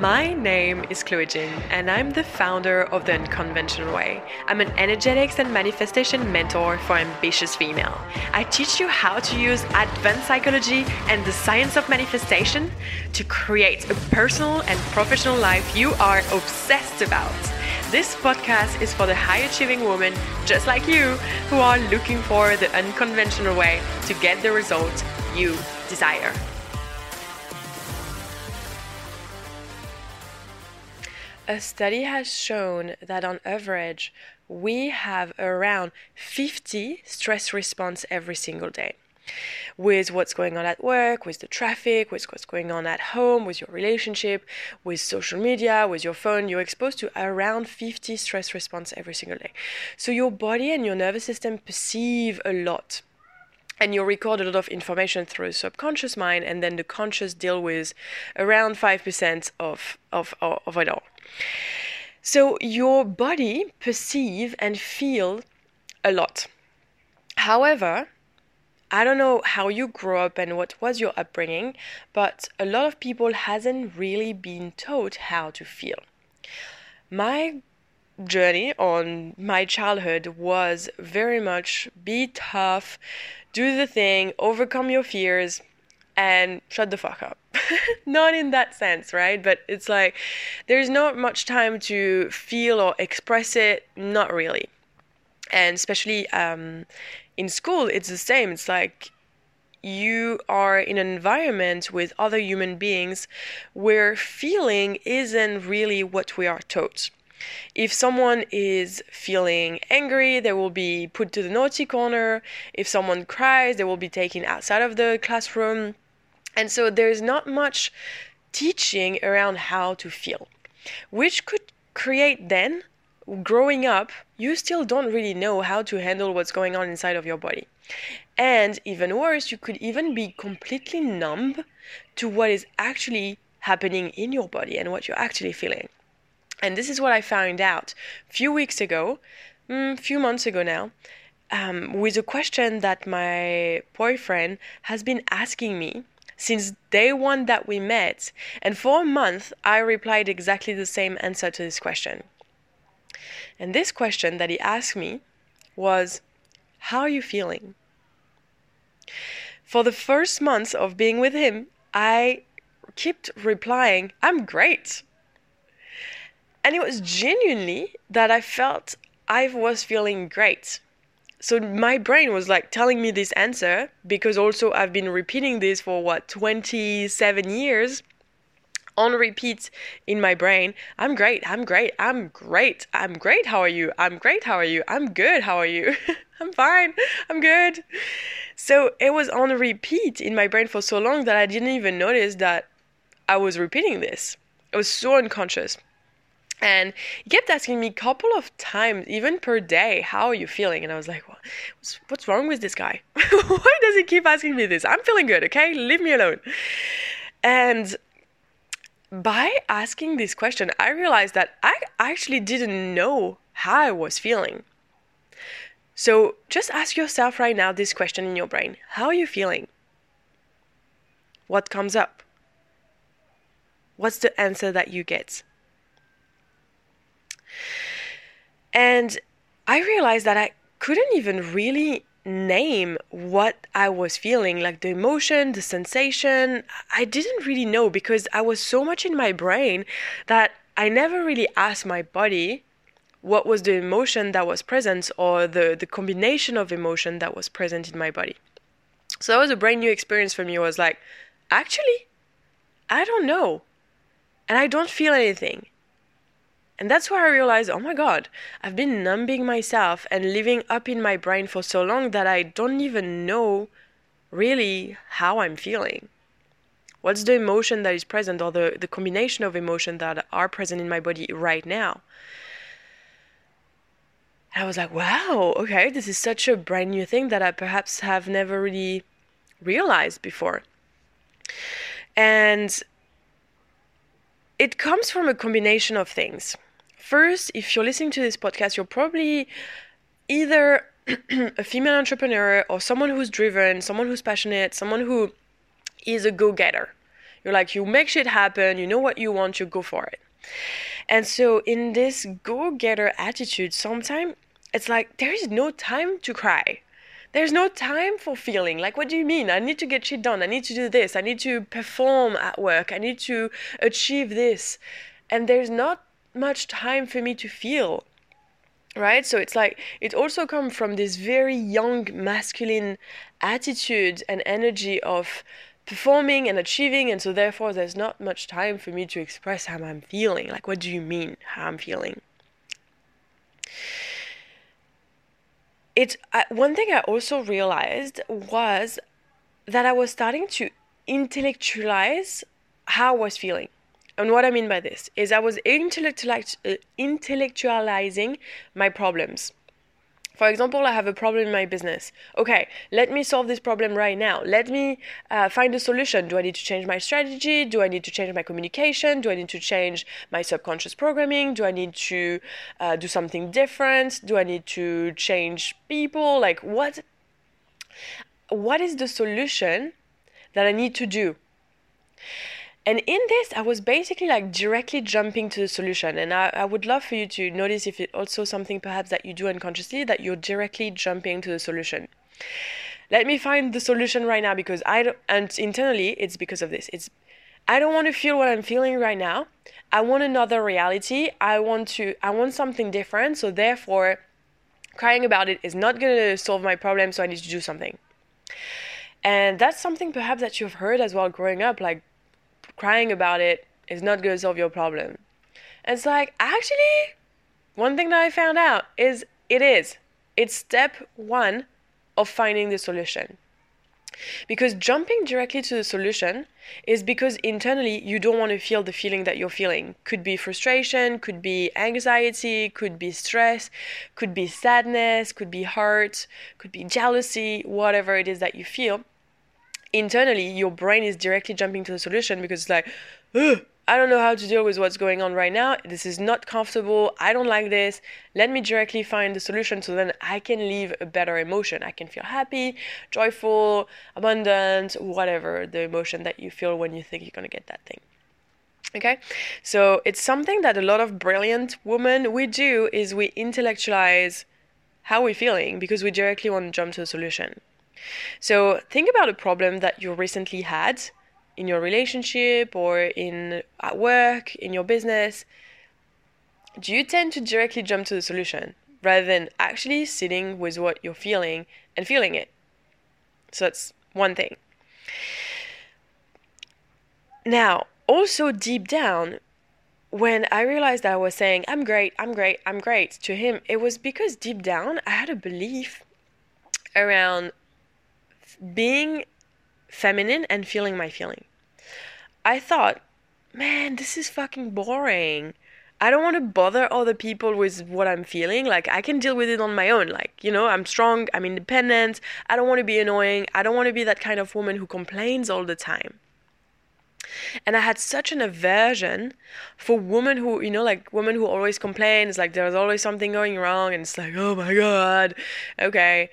My name is Chloe Jin, and I'm the founder of The Unconventional Way. I'm an energetics and manifestation mentor for ambitious female. I teach you how to use advanced psychology and the science of manifestation to create a personal and professional life you are obsessed about. This podcast is for the high achieving women just like you who are looking for the unconventional way to get the result you desire. A study has shown that on average, we have around 50 stress response every single day. With what's going on at work, with the traffic, with what's going on at home, with your relationship, with social media, with your phone, you're exposed to around 50 stress response every single day. So your body and your nervous system perceive a lot and you record a lot of information through the subconscious mind and then the conscious deal with around 5% of, of, of it all so your body perceive and feel a lot however I don't know how you grew up and what was your upbringing, but a lot of people hasn't really been taught how to feel. My journey on my childhood was very much be tough, do the thing, overcome your fears, and shut the fuck up. not in that sense, right? But it's like there's not much time to feel or express it, not really. And especially um, in school, it's the same. It's like you are in an environment with other human beings where feeling isn't really what we are taught. If someone is feeling angry, they will be put to the naughty corner. If someone cries, they will be taken outside of the classroom. And so there's not much teaching around how to feel, which could create then, growing up, you still don't really know how to handle what's going on inside of your body. And even worse, you could even be completely numb to what is actually happening in your body and what you're actually feeling. And this is what I found out a few weeks ago, a mm, few months ago now, um, with a question that my boyfriend has been asking me since day one that we met. And for a month, I replied exactly the same answer to this question. And this question that he asked me was, How are you feeling? For the first months of being with him, I kept replying, I'm great. And it was genuinely that I felt I was feeling great. So my brain was like telling me this answer because also I've been repeating this for what 27 years on repeat in my brain. I'm great. I'm great. I'm great. I'm great. How are you? I'm great. How are you? I'm good. How are you? I'm fine. I'm good. So it was on repeat in my brain for so long that I didn't even notice that I was repeating this. It was so unconscious. And he kept asking me a couple of times, even per day, how are you feeling? And I was like, what's, what's wrong with this guy? Why does he keep asking me this? I'm feeling good, okay? Leave me alone. And by asking this question, I realized that I actually didn't know how I was feeling. So just ask yourself right now this question in your brain How are you feeling? What comes up? What's the answer that you get? And I realized that I couldn't even really name what I was feeling, like the emotion, the sensation. I didn't really know because I was so much in my brain that I never really asked my body what was the emotion that was present or the, the combination of emotion that was present in my body. So that was a brand new experience for me. I was like, actually, I don't know. And I don't feel anything. And that's where I realized, oh my god, I've been numbing myself and living up in my brain for so long that I don't even know really how I'm feeling. What's the emotion that is present or the, the combination of emotion that are present in my body right now? And I was like, wow, okay, this is such a brand new thing that I perhaps have never really realized before. And it comes from a combination of things. First, if you're listening to this podcast, you're probably either a female entrepreneur or someone who's driven, someone who's passionate, someone who is a go getter. You're like, you make shit happen, you know what you want, you go for it. And so, in this go getter attitude, sometimes it's like there is no time to cry. There's no time for feeling. Like, what do you mean? I need to get shit done. I need to do this. I need to perform at work. I need to achieve this. And there's not much time for me to feel right so it's like it also comes from this very yang masculine attitude and energy of performing and achieving and so therefore there's not much time for me to express how i'm feeling like what do you mean how i'm feeling it uh, one thing i also realized was that i was starting to intellectualize how i was feeling and what I mean by this is I was uh, intellectualizing my problems. For example, I have a problem in my business. Okay, let me solve this problem right now. Let me uh, find a solution. Do I need to change my strategy? Do I need to change my communication? Do I need to change my subconscious programming? Do I need to uh, do something different? Do I need to change people? Like, what? What is the solution that I need to do? And in this, I was basically like directly jumping to the solution. And I, I would love for you to notice if it's also something perhaps that you do unconsciously, that you're directly jumping to the solution. Let me find the solution right now because I don't, and internally, it's because of this. It's, I don't want to feel what I'm feeling right now. I want another reality. I want to, I want something different. So therefore, crying about it is not going to solve my problem. So I need to do something. And that's something perhaps that you've heard as well growing up, like crying about it is not going to solve your problem. And it's like, actually, one thing that I found out is it is. It's step one of finding the solution. Because jumping directly to the solution is because internally you don't want to feel the feeling that you're feeling. Could be frustration, could be anxiety, could be stress, could be sadness, could be hurt, could be jealousy, whatever it is that you feel internally your brain is directly jumping to the solution because it's like I don't know how to deal with what's going on right now. This is not comfortable. I don't like this. Let me directly find the solution so then I can live a better emotion. I can feel happy, joyful, abundant, whatever the emotion that you feel when you think you're going to get that thing. Okay? So it's something that a lot of brilliant women we do is we intellectualize how we're feeling because we directly want to jump to the solution. So think about a problem that you recently had in your relationship or in at work, in your business. Do you tend to directly jump to the solution rather than actually sitting with what you're feeling and feeling it? So that's one thing. Now, also deep down, when I realized I was saying, I'm great, I'm great, I'm great to him, it was because deep down I had a belief around being feminine and feeling my feeling. I thought, man, this is fucking boring. I don't want to bother other people with what I'm feeling. Like, I can deal with it on my own. Like, you know, I'm strong, I'm independent. I don't want to be annoying. I don't want to be that kind of woman who complains all the time. And I had such an aversion for women who, you know, like women who always complain. It's like there's always something going wrong, and it's like, oh my God, okay.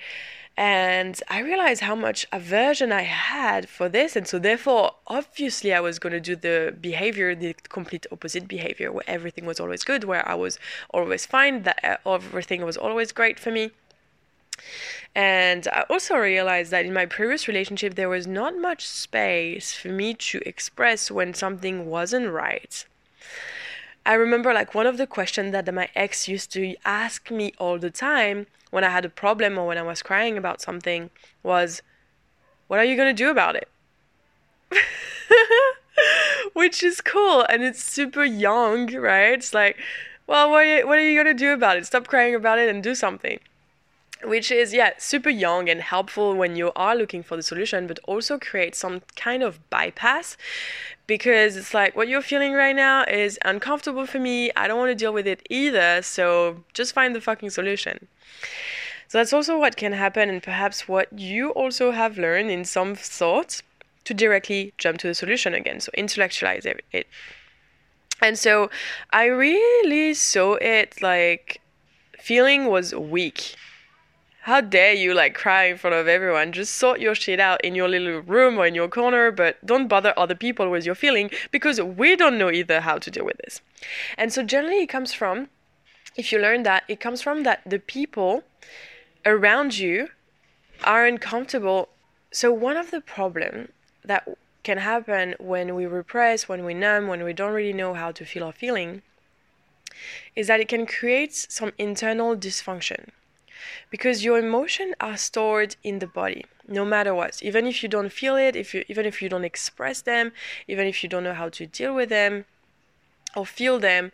And I realized how much aversion I had for this. And so, therefore, obviously, I was going to do the behavior, the complete opposite behavior, where everything was always good, where I was always fine, that uh, everything was always great for me. And I also realized that in my previous relationship, there was not much space for me to express when something wasn't right. I remember like one of the questions that my ex used to ask me all the time when I had a problem or when I was crying about something was, What are you going to do about it? Which is cool and it's super yang, right? It's like, well, what are you, what are you going to do about it? Stop crying about it and do something which is yeah super yang and helpful when you are looking for the solution but also create some kind of bypass because it's like what you're feeling right now is uncomfortable for me. I don't want to deal with it either so just find the fucking solution. So that's also what can happen and perhaps what you also have learned in some thoughts to directly jump to the solution again so intellectualize it. And so i really saw it like feeling was weak how dare you like cry in front of everyone? Just sort your shit out in your little room or in your corner, but don't bother other people with your feeling because we don't know either how to deal with this. And so generally it comes from if you learn that, it comes from that the people around you are uncomfortable. So one of the problem that can happen when we repress, when we numb, when we don't really know how to feel our feeling is that it can create some internal dysfunction because your emotions are stored in the body no matter what. Even if you don't feel it if you even if you don't express them even if you don't know how to deal with them or feel them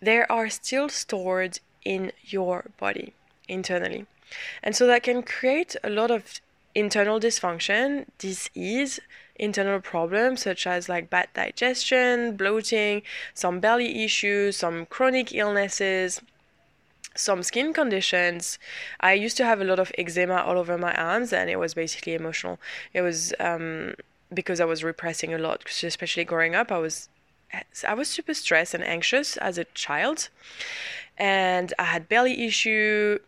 they are still stored in your body internally. And so that can create a lot of internal dysfunction disease internal problems such as like bad digestion bloating some belly issues some chronic illnesses some skin conditions. I used to have a lot of eczema all over my arms, and it was basically emotional. It was um, because I was repressing a lot, especially growing up. I was I was super stressed and anxious as a child, and I had belly issue.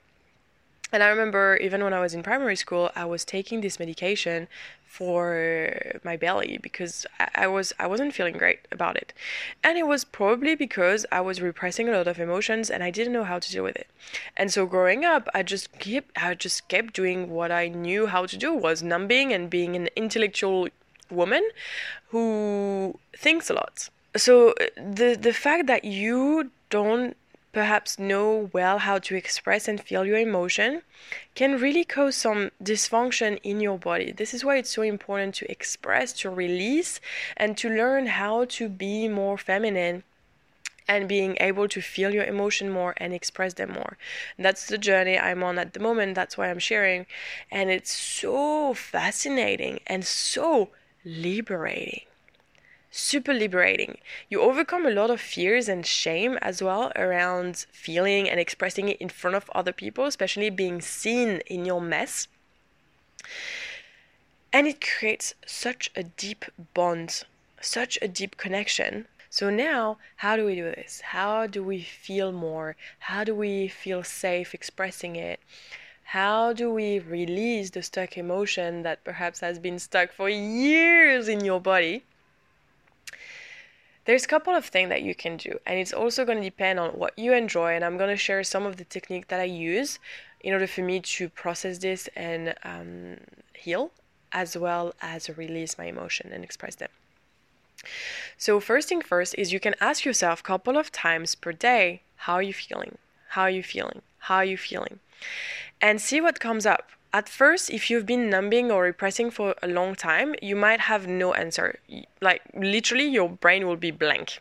And I remember even when I was in primary school, I was taking this medication for my belly because I, was I wasn't feeling great about it, and it was probably because I was repressing a lot of emotions and I didn't know how to deal with it. And so growing up, I just kept I just kept doing what I knew how to do was numbing and being an intellectual woman who thinks a lot. So uh, the the fact that you don't perhaps know well how to express and feel your emotion can really cause some dysfunction in your body. This is why it's so important to express, to release, and to learn how to be more feminine and being able to feel your emotion more and express them more. That's the journey I'm on at the moment. That's why I'm sharing. And it's so fascinating and so liberating super liberating. You overcome a lot of fears and shame as well around feeling and expressing it in front of other people, especially being seen in your mess. And it creates such a deep bond, such a deep connection. So now, how do we do this? How do we feel more? How do we feel safe expressing it? How do we release the stuck emotion that perhaps has been stuck for years in your body? There's a couple of things that you can do, and it's also going to depend on what you enjoy. And I'm going to share some of the technique that I use in order for me to process this and um, heal, as well as release my emotion and express them. So first thing first is you can ask yourself a couple of times per day, how are you feeling? How are you feeling? How are you feeling? And see what comes up. At first, if you've been numbing or repressing for a long time, you might have no answer. Like, literally, your brain will be blank.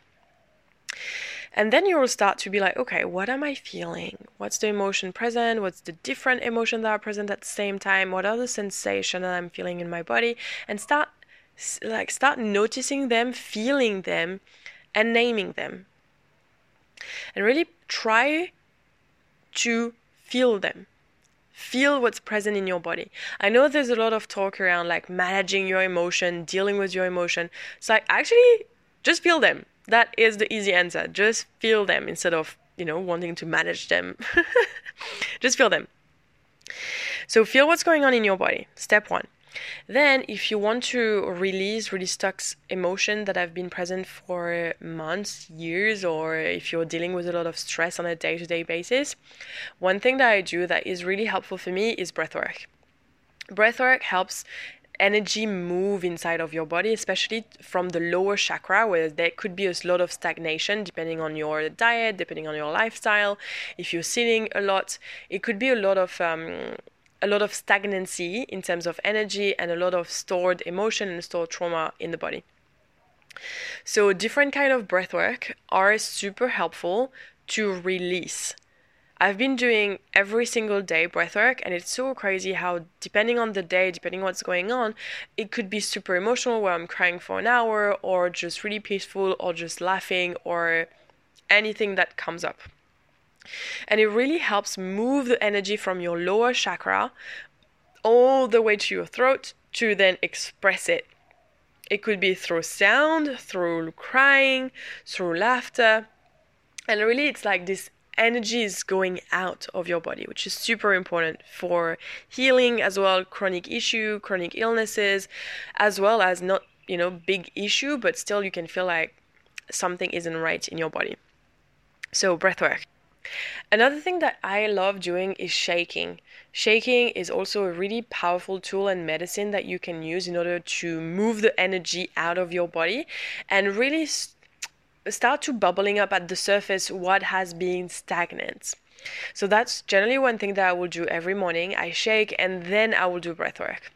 And then you will start to be like, okay, what am I feeling? What's the emotion present? What's the different emotion that are present at the same time? What are the sensations that I'm feeling in my body? And start like start noticing them, feeling them, and naming them. And really try to feel them feel what's present in your body. I know there's a lot of talk around like managing your emotion, dealing with your emotion. So like actually just feel them. That is the easy answer. Just feel them instead of, you know, wanting to manage them. just feel them. So feel what's going on in your body. Step 1. Then, if you want to release really stuck emotion that have been present for months, years, or if you're dealing with a lot of stress on a day to day basis, one thing that I do that is really helpful for me is breathwork. Breathwork helps energy move inside of your body, especially from the lower chakra, where there could be a lot of stagnation depending on your diet, depending on your lifestyle. If you're sitting a lot, it could be a lot of um, a lot of stagnancy in terms of energy and a lot of stored emotion and stored trauma in the body. So different kind of breath work are super helpful to release. I've been doing every single day breath work and it's so crazy how depending on the day, depending on what's going on, it could be super emotional where I'm crying for an hour or just really peaceful or just laughing or anything that comes up. And it really helps move the energy from your lower chakra all the way to your throat to then express it. It could be through sound, through crying, through laughter. And really, it's like this energy is going out of your body, which is super important for healing as well, chronic issue, chronic illnesses, as well as not, you know, big issue, but still you can feel like something isn't right in your body. So breathwork. Another thing that I love doing is shaking. Shaking is also a really powerful tool and medicine that you can use in order to move the energy out of your body and really start to bubbling up at the surface what has been stagnant. So that's generally one thing that I will do every morning. I shake and then I will do breath work.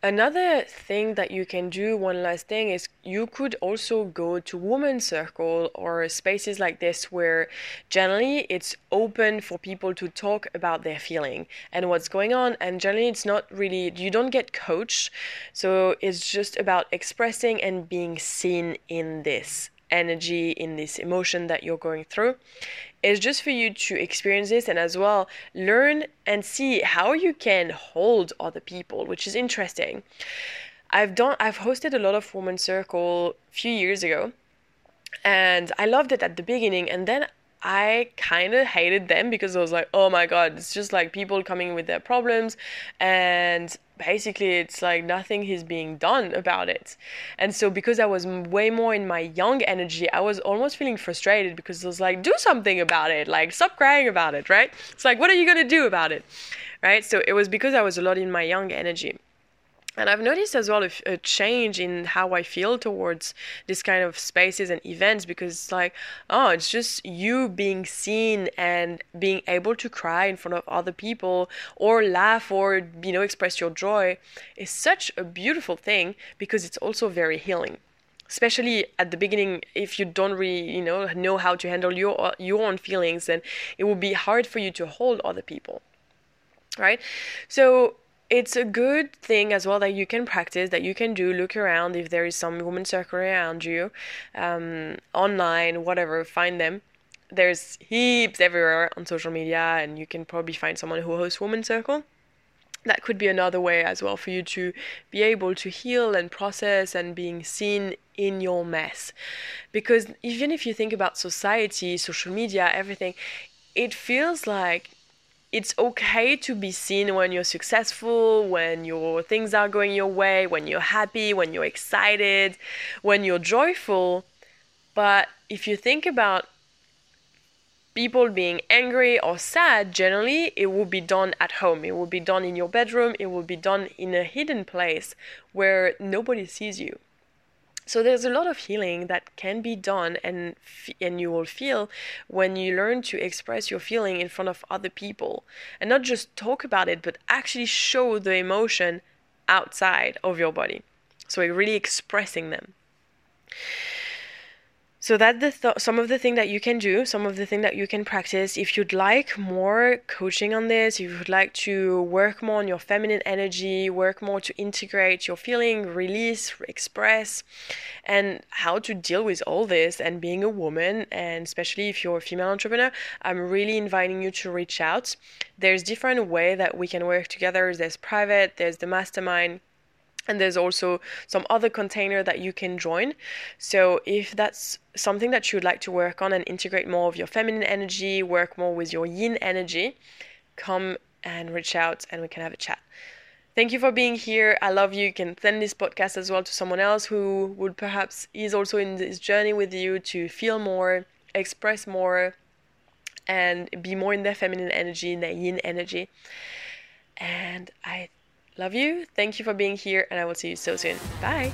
Another thing that you can do, one last thing, is you could also go to women's circle or spaces like this where generally it's open for people to talk about their feeling and what's going on. And generally it's not really, you don't get coached. So it's just about expressing and being seen in this energy, in this emotion that you're going through. is just for you to experience this and as well learn and see how you can hold other people, which is interesting. I've done I've hosted a lot of women's circle a few years ago and I loved it at the beginning and then I kind of hated them because I was like, oh my god, it's just like people coming with their problems, and basically it's like nothing is being done about it. And so, because I was way more in my yang energy, I was almost feeling frustrated because I was like, do something about it, like, stop crying about it, right? It's like, what are you gonna do about it, right? So, it was because I was a lot in my yang energy. And I've noticed as well a, a, change in how I feel towards this kind of spaces and events because it's like, oh, it's just you being seen and being able to cry in front of other people or laugh or, you know, express your joy is such a beautiful thing because it's also very healing. Especially at the beginning, if you don't really, you know, know how to handle your your own feelings, then it will be hard for you to hold other people, right? So it's a good thing as well that you can practice that you can do look around if there is some woman circle around you um, online whatever find them. There's heaps everywhere on social media and you can probably find someone who hosts woman circle. That could be another way as well for you to be able to heal and process and being seen in your mess. Because even if you think about society social media everything it feels like it's okay to be seen when you're successful, when your things are going your way, when you're happy, when you're excited, when you're joyful. But if you think about people being angry or sad, generally it will be done at home. It will be done in your bedroom. It will be done in a hidden place where nobody sees you. So there's a lot of healing that can be done and and you will feel when you learn to express your feeling in front of other people and not just talk about it but actually show the emotion outside of your body. So you're really expressing them so that's the th- some of the thing that you can do some of the thing that you can practice if you'd like more coaching on this if you'd like to work more on your feminine energy work more to integrate your feeling release express and how to deal with all this and being a woman and especially if you're a female entrepreneur i'm really inviting you to reach out. There's different way that we can work together. There's private there's the mastermind and there's also some other container that you can join. So if that's something that you would like to work on and integrate more of your feminine energy work more with your yin energy come and reach out and we can have a chat. Thank you for being here. I love you. You can send this podcast as well to someone else who would perhaps is also in this journey with you to feel more express more and be more in their feminine energy in their yin energy. And i Love you. Thank you for being here, and I will see you so soon. Bye.